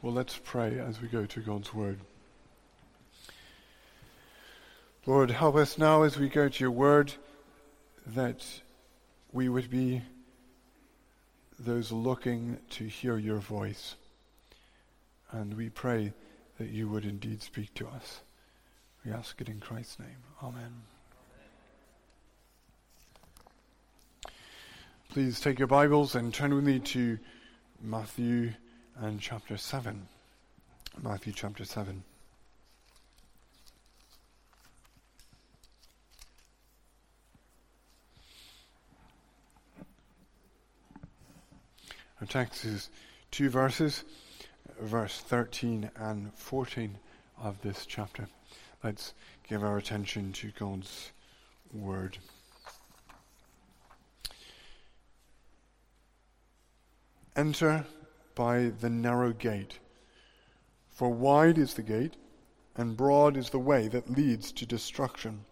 Well, let's pray as we go to God's Word. Lord, help us now as we go to your Word that we would be those looking to hear your voice. And we pray that you would indeed speak to us. We ask it in Christ's name. Amen. Please take your Bibles and turn with me to Matthew and chapter 7. Matthew chapter 7. Our text is two verses, verse 13 and 14 of this chapter. Let's give our attention to God's word. Enter by the narrow gate. For wide is the gate, and broad is the way that leads to destruction,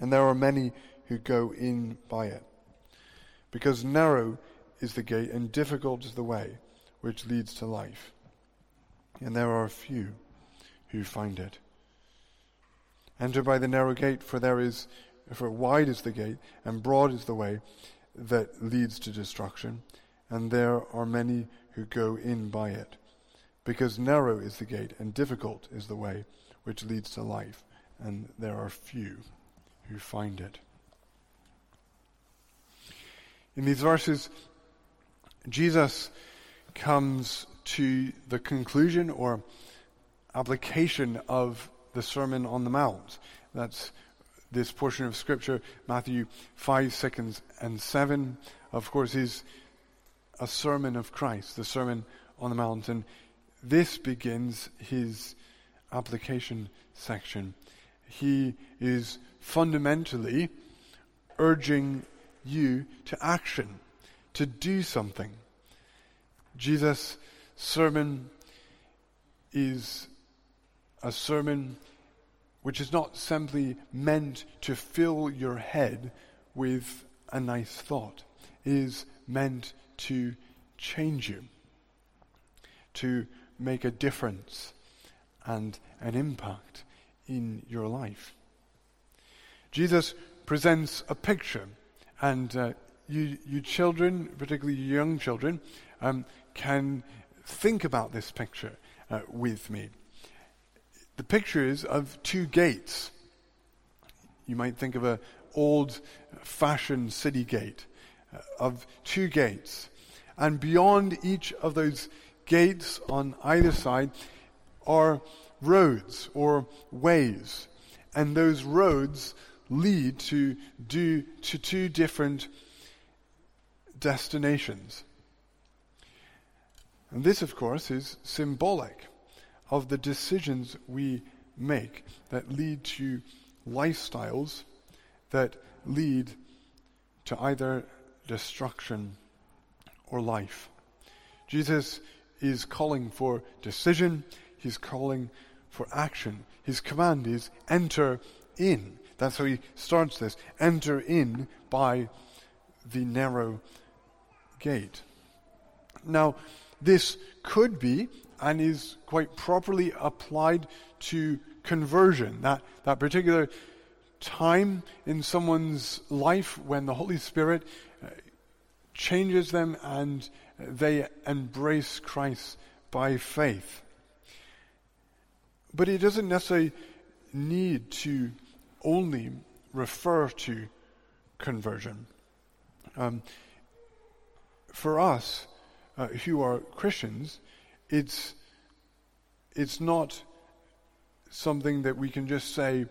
and there are many who go in by it. Because narrow is the gate, and difficult is the way which leads to life, and there are few who find it. Enter by the narrow gate, for there is, for wide is the gate, and broad is the way that leads to destruction, and there are many who go in by it. Because narrow is the gate and difficult is the way which leads to life, and there are few who find it. In these verses, Jesus comes to the conclusion or application of the Sermon on the Mount. That's this portion of Scripture, Matthew 5, 6, and 7. Of course, is a sermon of Christ, the Sermon on the Mount. And this begins his application section. He is fundamentally urging you to action, to do something. Jesus' sermon is a sermon which is not simply meant to fill your head with a nice thought. It is meant to change you, to make a difference and an impact in your life. Jesus presents a picture, and uh, you, you children, particularly young children, um, can think about this picture uh, with me. The picture is of two gates. You might think of an old fashioned city gate, uh, of two gates. And beyond each of those gates on either side are roads or ways. And those roads lead to, do, to two different destinations. And this, of course, is symbolic of the decisions we make that lead to lifestyles that lead to either destruction or life. Jesus is calling for decision, he's calling for action. His command is enter in. That's how he starts this. Enter in by the narrow gate. Now, this could be and is quite properly applied to conversion. That, that particular time in someone's life when the Holy Spirit changes them and they embrace Christ by faith. But it doesn't necessarily need to only refer to conversion. Um, for us uh, who are Christians, it's it's not something that we can just say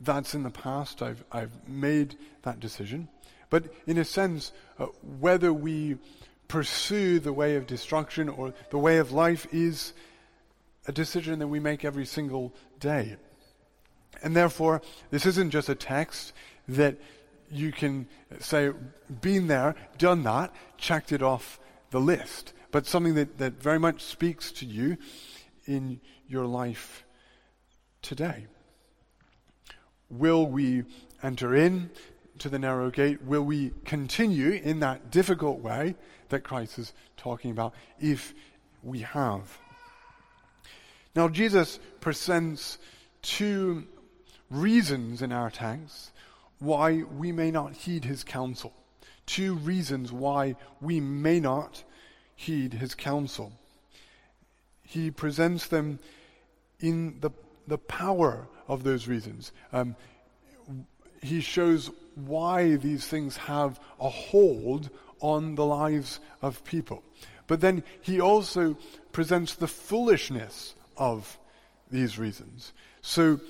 that's in the past. I've I've made that decision. But in a sense, uh, whether we pursue the way of destruction or the way of life is a decision that we make every single day. And therefore, this isn't just a text that you can say, been there, done that, checked it off the list, but something that, that very much speaks to you in your life today. Will we enter in to the narrow gate, will we continue in that difficult way that Christ is talking about if we have? Now, Jesus presents two reasons in our text why we may not heed his counsel. Two reasons why we may not heed his counsel. He presents them in the, the power of those reasons. Um, he shows why these things have a hold on the lives of people. But then he also presents the foolishness of these reasons. So,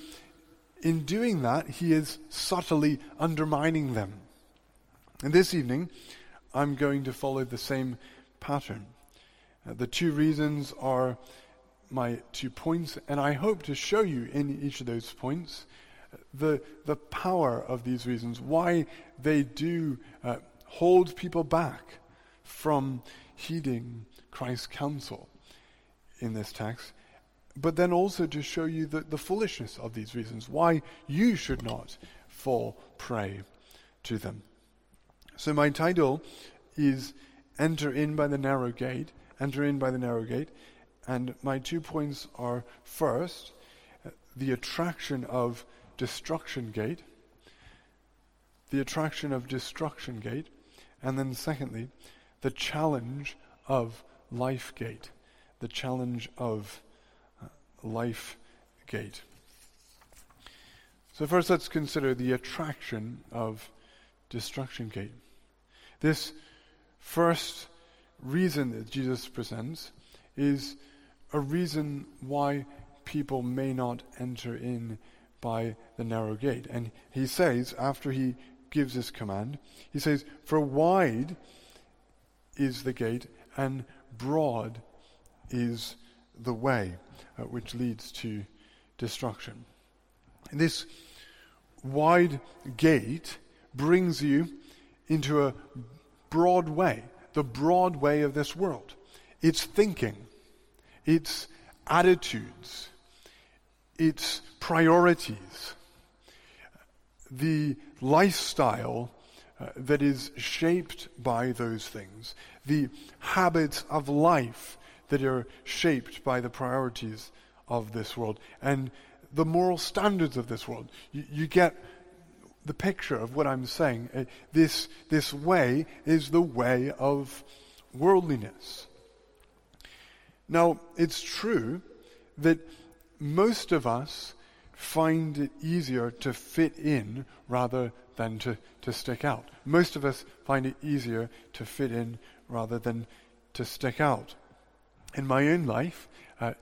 in doing that, he is subtly undermining them. And this evening, I'm going to follow the same pattern. Uh, the two reasons are my two points, and I hope to show you in each of those points the, the power of these reasons, why they do uh, hold people back from heeding Christ's counsel in this text, but then also to show you the, the foolishness of these reasons, why you should not fall prey to them. So, my title is Enter in by the Narrow Gate. Enter in by the Narrow Gate. And my two points are first, the attraction of destruction gate, the attraction of destruction gate, and then secondly, the challenge of life gate, the challenge of uh, life gate. So first let's consider the attraction of destruction gate. This first reason that Jesus presents is a reason why people may not enter in by the narrow gate. And he says, after he gives this command, he says, For wide is the gate, and broad is the way uh, which leads to destruction. And this wide gate brings you into a broad way, the broad way of this world. It's thinking, it's attitudes, its priorities, the lifestyle uh, that is shaped by those things, the habits of life that are shaped by the priorities of this world, and the moral standards of this world. You, you get the picture of what I'm saying. Uh, this, this way is the way of worldliness. Now, it's true that most of us find it easier to fit in rather than to, to stick out. Most of us find it easier to fit in rather than to stick out. In my own life, uh,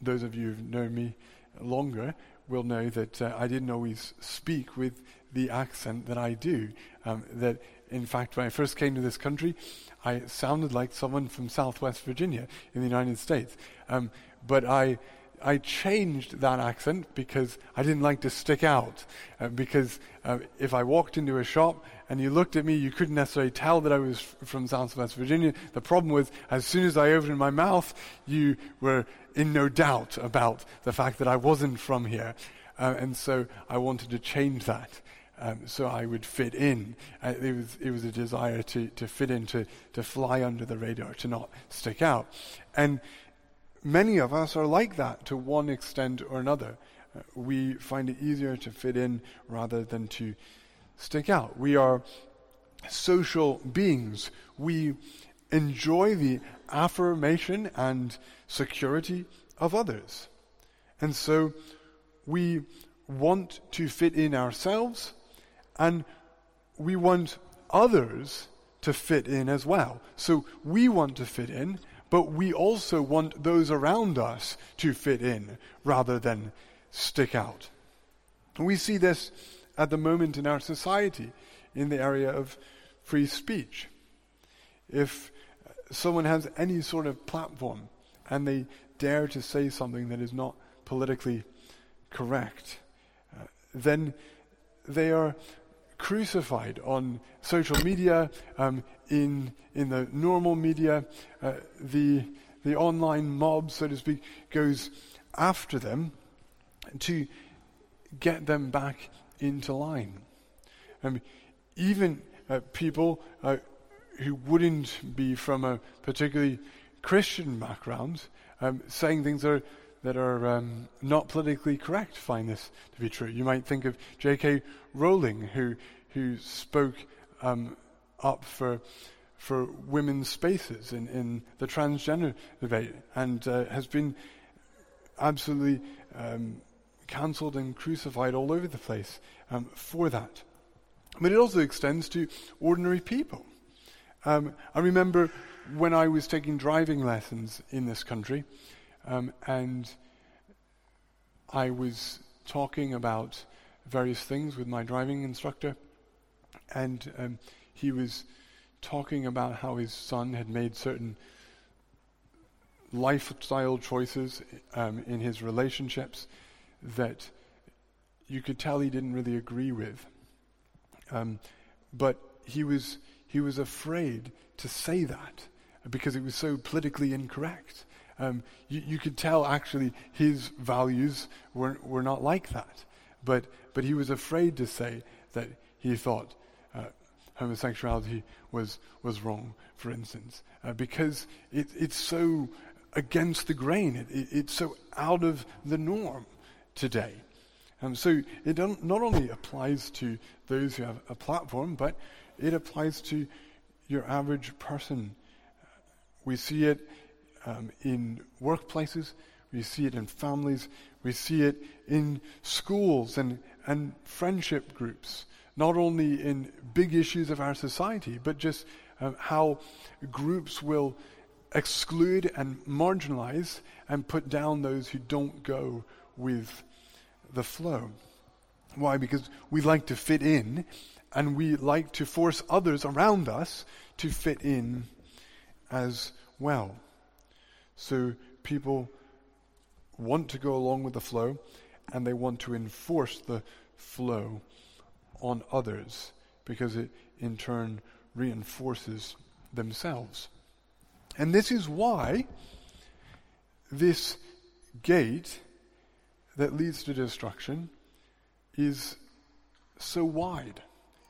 those of you who know me longer will know that uh, I didn't always speak with the accent that I do. Um, that, in fact, when I first came to this country, I sounded like someone from Southwest Virginia in the United States. Um, but I I changed that accent because I didn't like to stick out. Uh, because uh, if I walked into a shop and you looked at me, you couldn't necessarily tell that I was f- from Southwest Virginia. The problem was, as soon as I opened my mouth, you were in no doubt about the fact that I wasn't from here. Uh, and so I wanted to change that. Um, so I would fit in. Uh, it was it was a desire to to fit in, to to fly under the radar, to not stick out, and many of us are like that to one extent or another. Uh, we find it easier to fit in rather than to stick out. We are social beings. We enjoy the affirmation and security of others. And so we want to fit in ourselves and we want others to fit in as well. So we want to fit in but we also want those around us to fit in rather than stick out. We see this at the moment in our society in the area of free speech. If someone has any sort of platform and they dare to say something that is not politically correct, uh, then they are crucified on social media, um, in, in the normal media. Uh, the, the online mob, so to speak, goes after them to get them back into line. Um, even uh, people uh, who wouldn't be from a particularly Christian background um, saying things that are that are um, not politically correct find this to be true. You might think of J.K. Rowling, who who spoke um, up for for women's spaces in, in the transgender debate and uh, has been absolutely um, cancelled and crucified all over the place um, for that. But it also extends to ordinary people. Um, I remember when I was taking driving lessons in this country, um, and I was talking about various things with my driving instructor, and um, he was talking about how his son had made certain lifestyle choices um, in his relationships that you could tell he didn't really agree with. Um, but he was he was afraid to say that because it was so politically incorrect. Um, you, you, could tell actually his values were, were not like that. But, but he was afraid to say that he thought uh, homosexuality was, was wrong, for instance, uh, because it, it's so against the grain, it, it, it's so out of the norm today. Um, so it not only applies to those who have a platform, but it applies to your average person. We see it um, in workplaces, we see it in families, we see it in schools and, and friendship groups, not only in big issues of our society, but just uh, how groups will exclude and marginalize and put down those who don't go with the flow. Why? Because we like to fit in and we like to force others around us to fit in as well. So people want to go along with the flow and they want to enforce the flow on others because it in turn reinforces themselves. And this is why this gate that leads to destruction is so wide.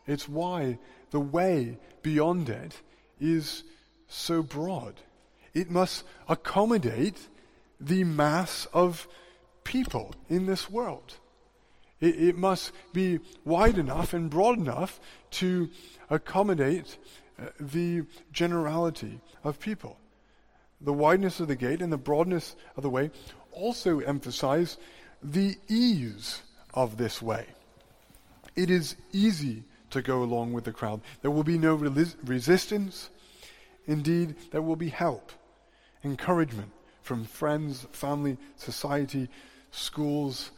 It's why the way beyond it is so broad. It must accommodate the mass of people in this world. It, it must be wide enough and broad enough to accommodate uh, the generality of people. The wideness of the gate and the broadness of the way also emphasize the ease of this way. It is easy to go along with the crowd. There will be no resistance. Indeed, there will be help, encouragement from friends, family, society, schools,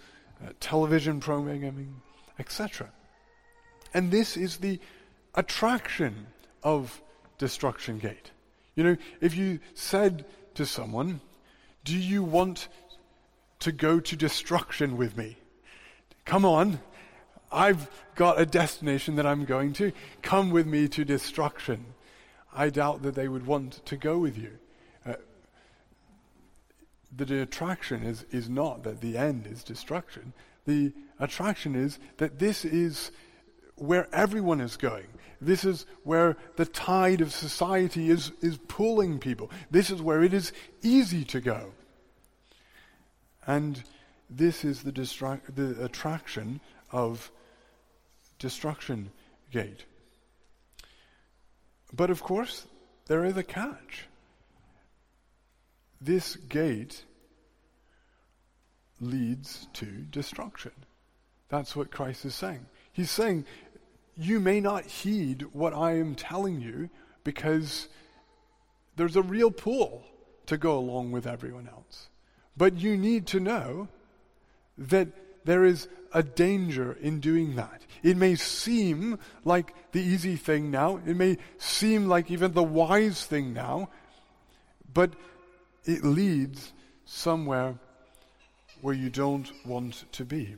uh, television programming, etc. And this is the attraction of Destruction Gate. You know, if you said to someone, Do you want to go to destruction with me. Come on. I've got a destination that I'm going to. Come with me to destruction. I doubt that they would want to go with you. The attraction is, is not that the end is destruction. The attraction is that this is where everyone is going. This is where the tide of society is, is pulling people. This is where it is easy to go. And this is the, the attraction of destruction gate. But of course, there is a catch. This gate leads to destruction. That's what Christ is saying. He's saying, You may not heed what I am telling you because there's a real pull to go along with everyone else. But you need to know that there is a danger in doing that. It may seem like the easy thing now, it may seem like even the wise thing now, but it leads somewhere where you don't want to be.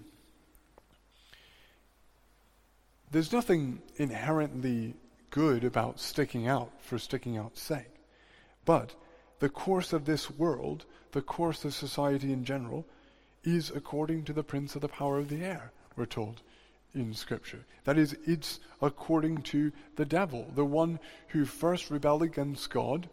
There's nothing inherently good about sticking out for sticking out's sake. But the course of this world the course of society in general is according to the prince of the power of the air, we're told in Scripture. That is, it's according to the devil, the one who first rebelled against God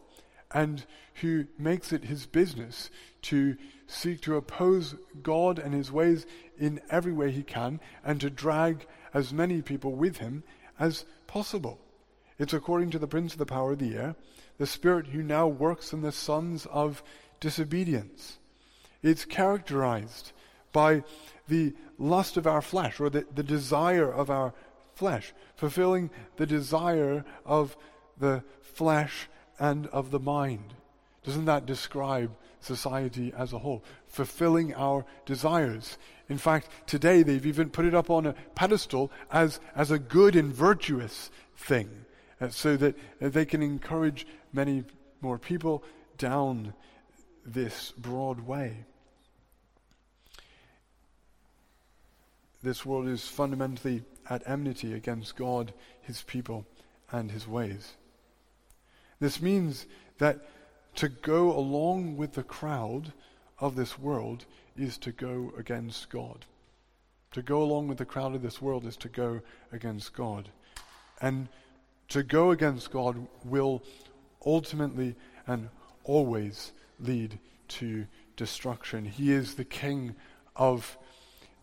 and who makes it his business to seek to oppose God and his ways in every way he can and to drag as many people with him as possible. It's according to the prince of the power of the air, the spirit who now works in the sons of disobedience. It's characterized by the lust of our flesh or the, the desire of our flesh, fulfilling the desire of the flesh and of the mind. Doesn't that describe society as a whole? Fulfilling our desires. In fact, today they've even put it up on a pedestal as, as a good and virtuous thing, uh, so that uh, they can encourage many more people down this broad way. This world is fundamentally at enmity against God, His people, and His ways. This means that to go along with the crowd of this world is to go against God. To go along with the crowd of this world is to go against God. And to go against God will ultimately and always lead to destruction. He is the king of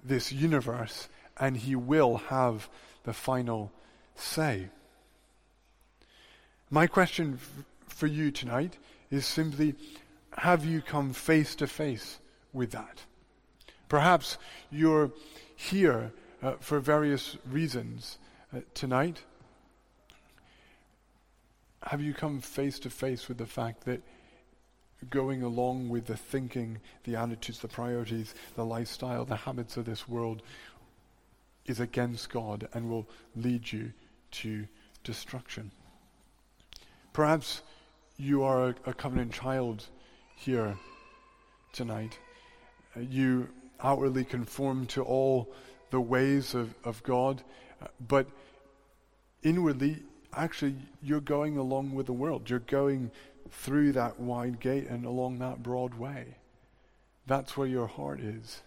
this universe, and he will have the final say. My question f- for you tonight is simply have you come face to face with that? Perhaps you're here uh, for various reasons uh, tonight. Have you come face to face with the fact that going along with the thinking, the attitudes, the priorities, the lifestyle, the habits of this world is against God and will lead you to destruction? Perhaps you are a, a covenant child here tonight. Uh, you outwardly conform to all the ways of, of God, uh, but inwardly, actually, you're going along with the world. You're going through that wide gate and along that broad way. That's where your heart is.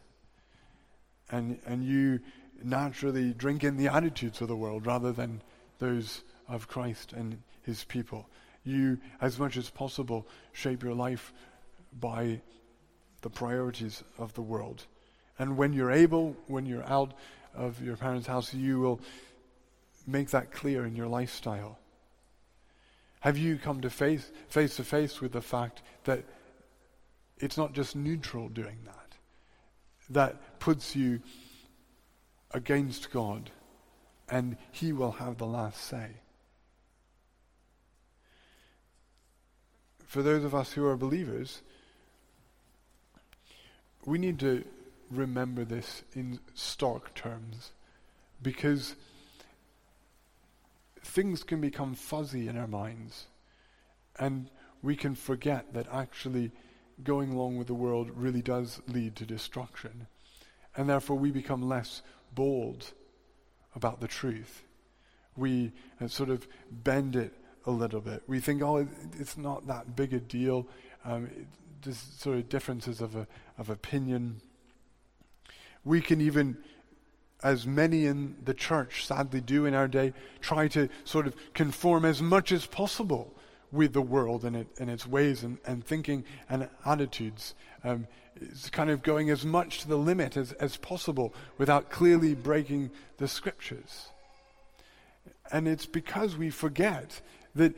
And, and you naturally drink in the attitudes of the world rather than those of Christ and his people. You, as much as possible, shape your life by the priorities of the world. And when you're able, when you're out of your parents' house, you will make that clear in your lifestyle. Have you come to face, face to face with the fact that it's not just neutral doing that, that puts you against God, and He will have the last say? For those of us who are believers, we need to remember this in stark terms because things can become fuzzy in our minds and we can forget that actually going along with the world really does lead to destruction. And therefore, we become less bold about the truth. We sort of bend it a little bit. We think, oh, it, it's not that big a deal. Um, just sort of differences of, a, of opinion. We can even, as many in the church sadly do in our day, try to sort of conform as much as possible with the world and, it, and its ways and, and thinking and attitudes. Um, it's kind of going as much to the limit as, as possible without clearly breaking the scriptures. And it's because we forget that,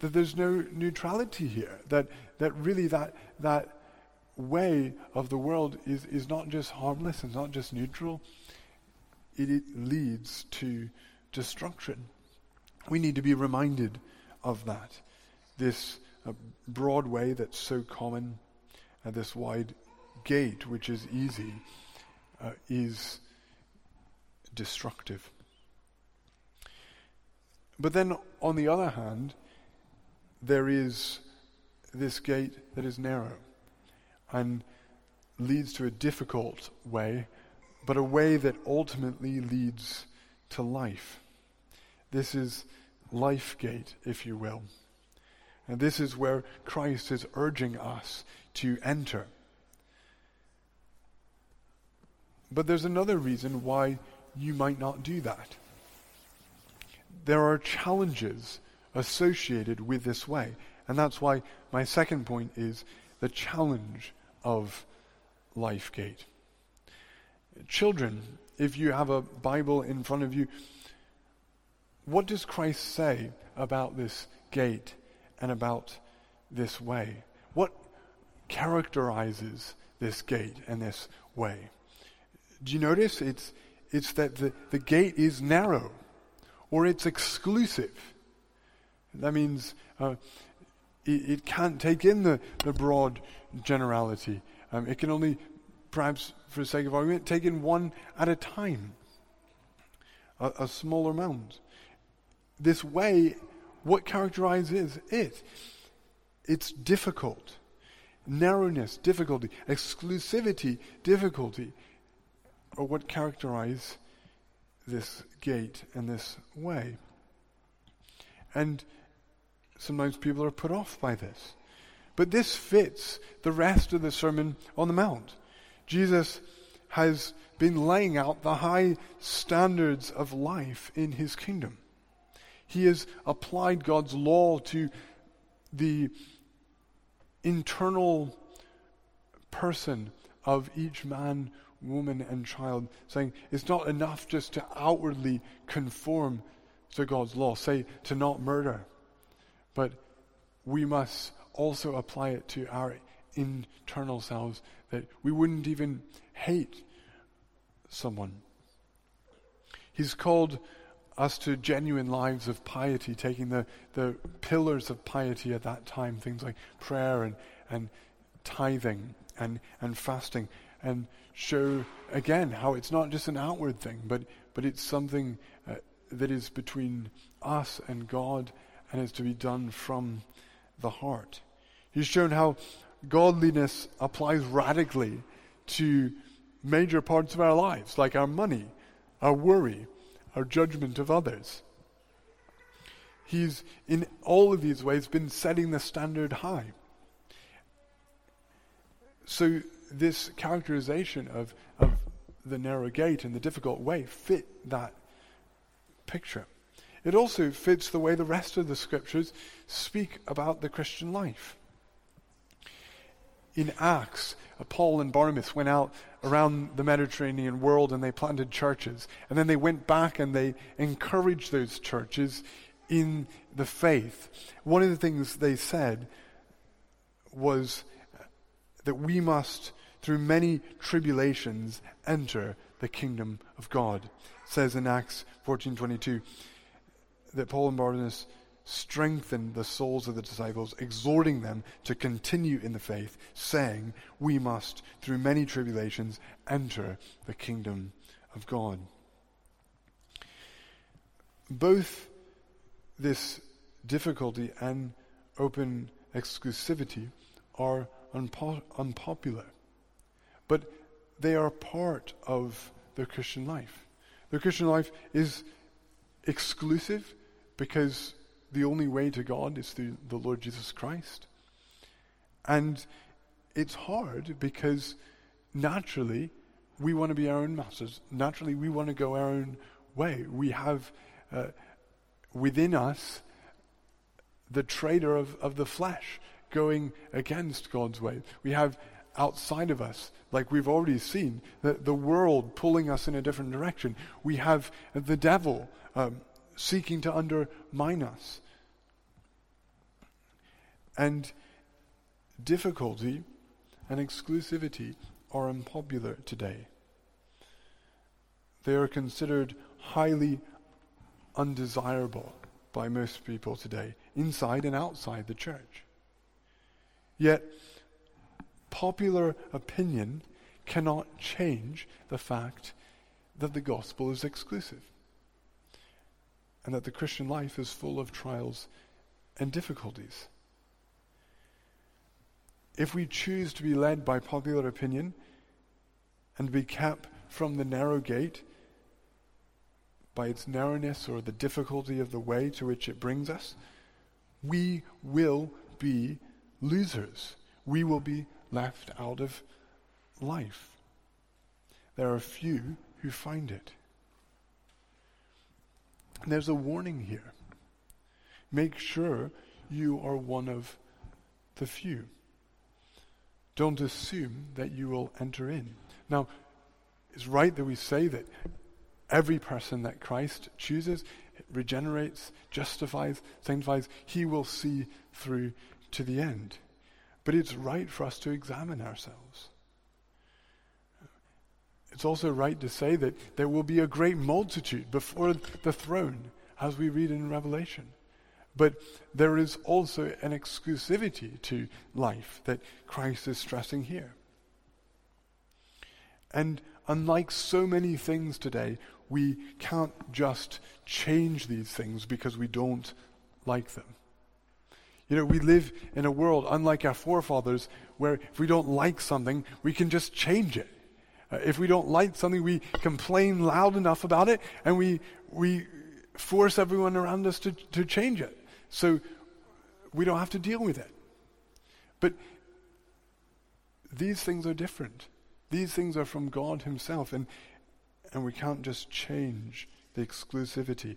that there's no neutrality here, that, that really that, that way of the world is, is not just harmless, it's not just neutral, it, it leads to destruction. We need to be reminded of that. This uh, broad way that's so common, uh, this wide gate which is easy, uh, is destructive. But then, on the other hand, there is this gate that is narrow and leads to a difficult way, but a way that ultimately leads to life. This is life gate, if you will. And this is where Christ is urging us to enter. But there's another reason why you might not do that there are challenges associated with this way. And that's why my second point is the challenge of Lifegate. Children, if you have a Bible in front of you, what does Christ say about this gate and about this way? What characterizes this gate and this way? Do you notice it's, it's that the, the gate is narrow or it's exclusive? That means uh, it, it, can't take in the, the broad generality. Um, it can only, perhaps for the sake of argument, take in one at a time, a, a small amount. This way, what characterizes it? It's difficult. Narrowness, difficulty, exclusivity, difficulty are what characterize this gate and this way. And sometimes people are put off by this. But this fits the rest of the Sermon on the Mount. Jesus has been laying out the high standards of life in his kingdom. He has applied God's law to the internal person of each man, woman, and child, saying it's not enough just to outwardly conform to God's law, say to not murder, but we must also apply it to our internal selves that we wouldn't even hate someone. He's called us to genuine lives of piety, taking the, the pillars of piety at that time, things like prayer and, and tithing and, and fasting, and show again how it's not just an outward thing, but, but it's something uh, that is between us and God and is to be done from the heart. He's shown how godliness applies radically to major parts of our lives, like our money, our worry, our judgment of others. He's, in all of these ways, been setting the standard high. So, this characterization of, of the narrow gate and the difficult way fit that picture. It also fits the way the rest of the scriptures speak about the Christian life. In Acts, uh, Paul and Barnabas went out around the Mediterranean world and they planted churches. And then they went back and they encouraged those churches in the faith. One of the things they said was that we must, through many tribulations, enter the kingdom of God. It says in Acts 14:22 that Paul and Barnabas strengthened the souls of the disciples, exhorting them to continue in the faith, saying, We must, through many tribulations, enter the kingdom of God. Both this difficulty and open exclusivity are unpo- unpopular, but they are part of the Christian life. The Christian life is exclusive because the only way to God is through the Lord Jesus Christ. And it's hard because naturally we want to be our own masters. Naturally we want to go our own way. We have uh, within us the traitor of, of the flesh going against God's way. We have outside of us, like we've already seen, the, the world pulling us in a different direction. We have the devil um, seeking to undermine us. And difficulty and exclusivity are unpopular today. They are considered highly undesirable by most people today, inside and outside the church. Yet, popular opinion cannot change the fact that the gospel is exclusive and that the Christian life is full of trials and difficulties. If we choose to be led by popular opinion and be kept from the narrow gate by its narrowness or the difficulty of the way to which it brings us, we will be losers. We will be left out of life. There are few who find it. And there's a warning here. Make sure you are one of the few. Don't assume that you will enter in. Now, it's right that we say that every person that Christ chooses, regenerates, justifies, sanctifies, he will see through to the end. But it's right for us to examine ourselves. It's also right to say that there will be a great multitude before the throne, as we read in Revelation. But there is also an exclusivity to life that Christ is stressing here. And unlike so many things today, we can't just change these things because we don't like them. You know, we live in a world, unlike our forefathers, where if we don't like something, we can just change it. Uh, if we don't like something, we complain loud enough about it and we, we force everyone around us to, to change it. So we don't have to deal with it. But these things are different. These things are from God Himself, and, and we can't just change the exclusivity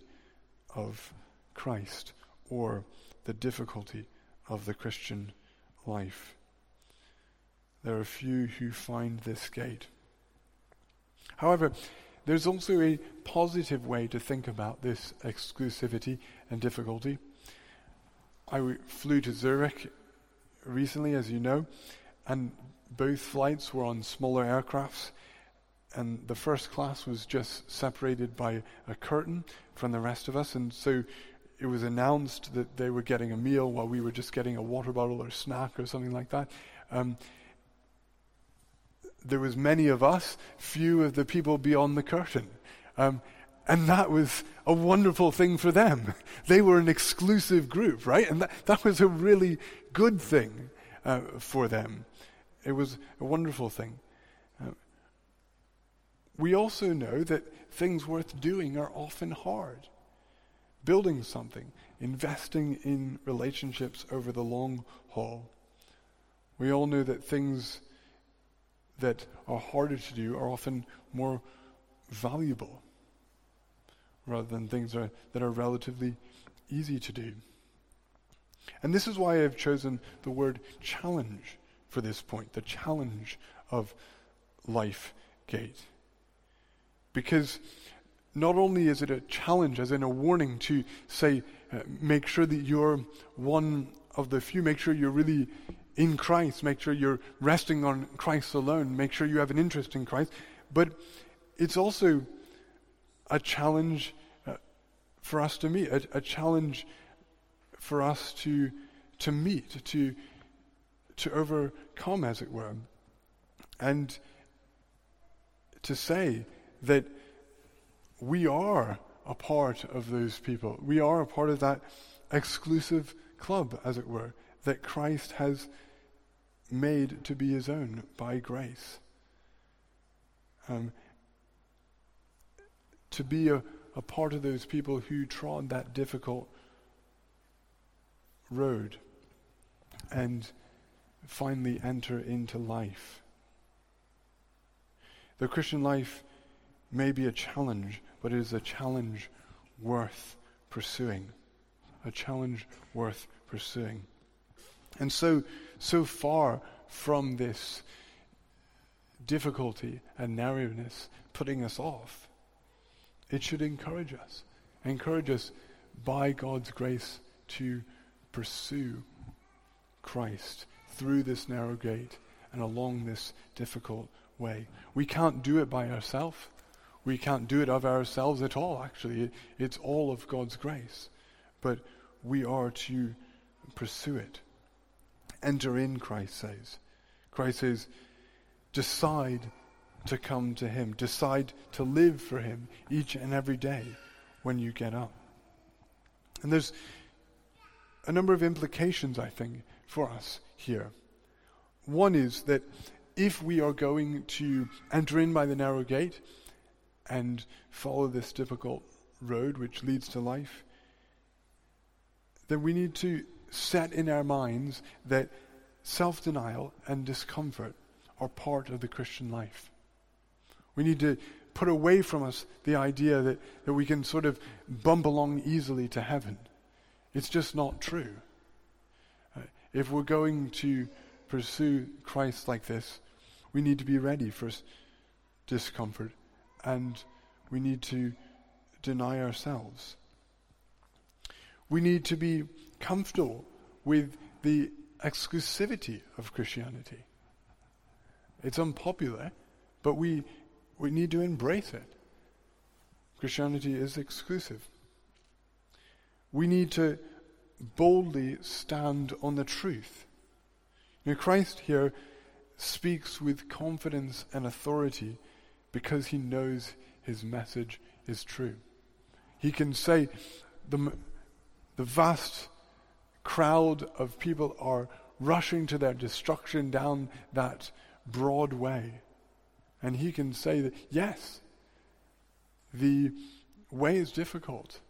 of Christ or the difficulty of the Christian life. There are few who find this gate. However, there's also a positive way to think about this exclusivity and difficulty. I flew to Zurich recently, as you know, and both flights were on smaller aircrafts, and the first class was just separated by a curtain from the rest of us, and so it was announced that they were getting a meal while we were just getting a water bottle or a snack or something like that. Um, there was many of us, few of the people beyond the curtain. Um, and that was a wonderful thing for them. They were an exclusive group, right? And that, that was a really good thing uh, for them. It was a wonderful thing. Uh, we also know that things worth doing are often hard. Building something, investing in relationships over the long haul. We all know that things that are harder to do are often more valuable rather than things are, that are relatively easy to do. And this is why I've chosen the word challenge for this point the challenge of Life Gate. Because not only is it a challenge, as in a warning to say, uh, make sure that you're one of the few, make sure you're really in Christ, make sure you're resting on Christ alone, make sure you have an interest in Christ, but it's also a challenge uh, for us to meet, a, a, challenge for us to, to meet, to, to overcome, as it were. And to say that we are a part of those people. We are a part of that exclusive club, as it were, that Christ has made to be his own by grace. Um, to be a, a part of those people who trod that difficult road and finally enter into life. The Christian life may be a challenge, but it is a challenge worth pursuing. A challenge worth pursuing. And so, so far from this difficulty and narrowness putting us off, it should encourage us. Encourage us by God's grace to pursue Christ through this narrow gate and along this difficult way. We can't do it by ourselves. We can't do it of ourselves at all, actually. it's all of God's grace. But we are to pursue it. Enter in, Christ says. Christ says, decide to come to Him. Decide to live for Him each and every day when you get up. And there's a number of implications, I think, for us here. One is that if we are going to enter in by the narrow gate and follow this difficult road which leads to life, then we need to set in our minds that self denial and discomfort are part of the Christian life. We need to put away from us the idea that, that we can sort of bump along easily to heaven It's just not true. Uh, if we're going to pursue Christ like this, we need to be ready for discomfort and we need to deny ourselves. We need to be comfortable with the exclusivity of Christianity. It's unpopular, but we, we need to embrace it. Christianity is exclusive. We need to boldly stand on the truth. You know, Christ here speaks with confidence and authority because he knows his message is true. He can say, the, the vast crowd of people are rushing to their destruction down that broad way. And he can say that, yes, the way is difficult,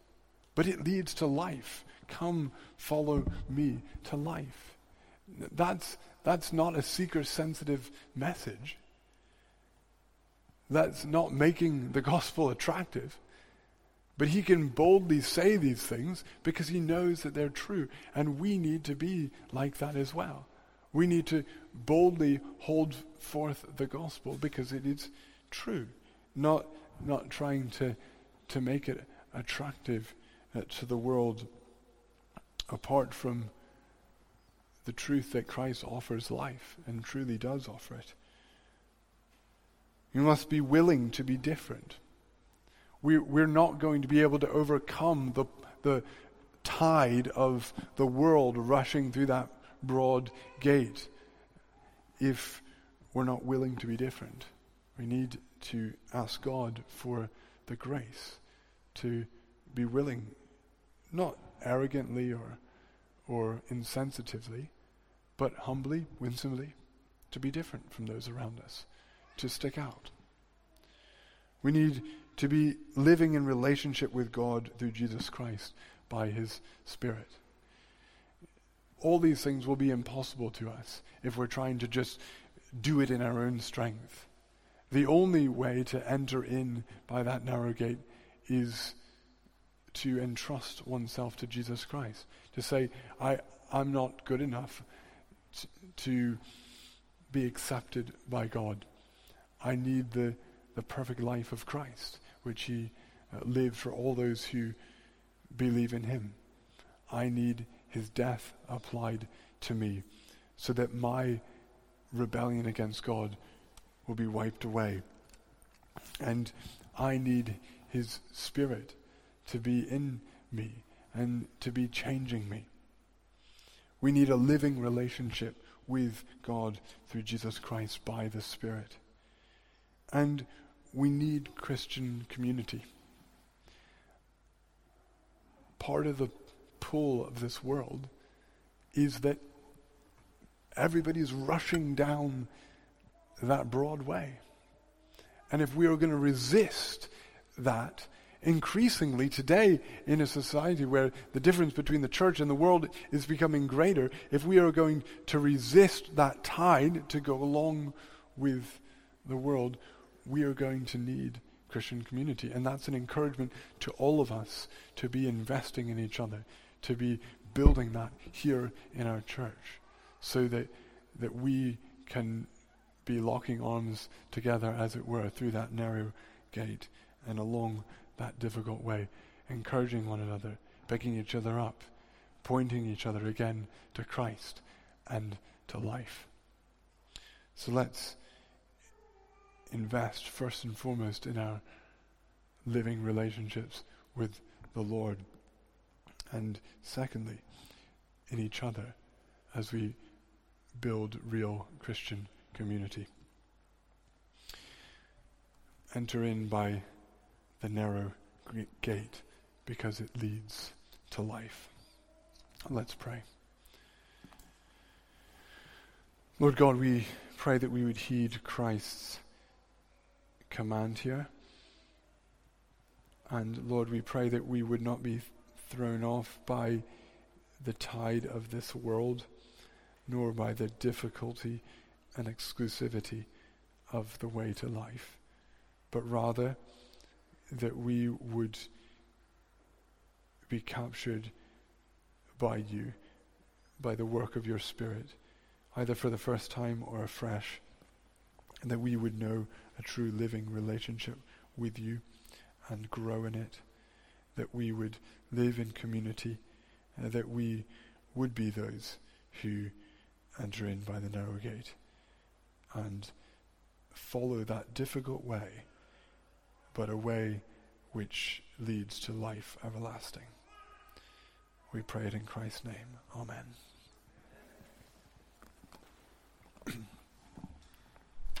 but it leads to life. Come, follow me to life. That's, that's not a seeker sensitive message. That's not making the gospel attractive. But he can boldly say these things because he knows that they're true. And we need to be like that as well. We need to boldly hold forth the gospel because it is true, not, not trying to, to make it attractive uh, to the world apart from the truth that Christ offers life and truly does offer it. You must be willing to be different. We, we're not going to be able to overcome the, the tide of the world rushing through that broad gate if we're not willing to be different. We need to ask God for the grace to be willing, not arrogantly or, or insensitively, but humbly, winsomely, to be different from those around us, to stick out. We need to be living in relationship with God through Jesus Christ by His Spirit. All these things will be impossible to us if we're trying to just do it in our own strength. The only way to enter in by that narrow gate is to entrust oneself to Jesus Christ. To say, I, I'm not good enough t- to be accepted by God. I need the, the perfect life of Christ which he uh, lived for all those who believe in him. I need his death applied to me so that my rebellion against God will be wiped away. And I need his spirit to be in me and to be changing me. We need a living relationship with God through Jesus Christ by the Spirit. And we need Christian community. Part of the pull of this world is that everybody's rushing down that broad way. And if we are going to resist that, increasingly today in a society where the difference between the church and the world is becoming greater, if we are going to resist that tide to go along with the world, we are going to need Christian community. And that's an encouragement to all of us to be investing in each other, to be building that here in our church, so that, that we can be locking arms together, as it were, through that narrow gate and along that difficult way, encouraging one another, picking each other up, pointing each other again to Christ and to life. So let's invest first and foremost in our living relationships with the Lord. And secondly, in each other as we build real Christian community. Enter in by the narrow gate because it leads to life. Let's pray. Lord God, we pray that we would heed Christ's command here. And Lord, we pray that we would not be thrown off by the tide of this world, nor by the difficulty and exclusivity of the way to life, but rather that we would be captured by you, by the work of your Spirit, either for the first time or afresh, and that we would know a true living relationship with you and grow in it, that we would live in community, uh, that we would be those who enter in by the narrow gate and follow that difficult way, but a way which leads to life everlasting. We pray it in Christ's name. Amen.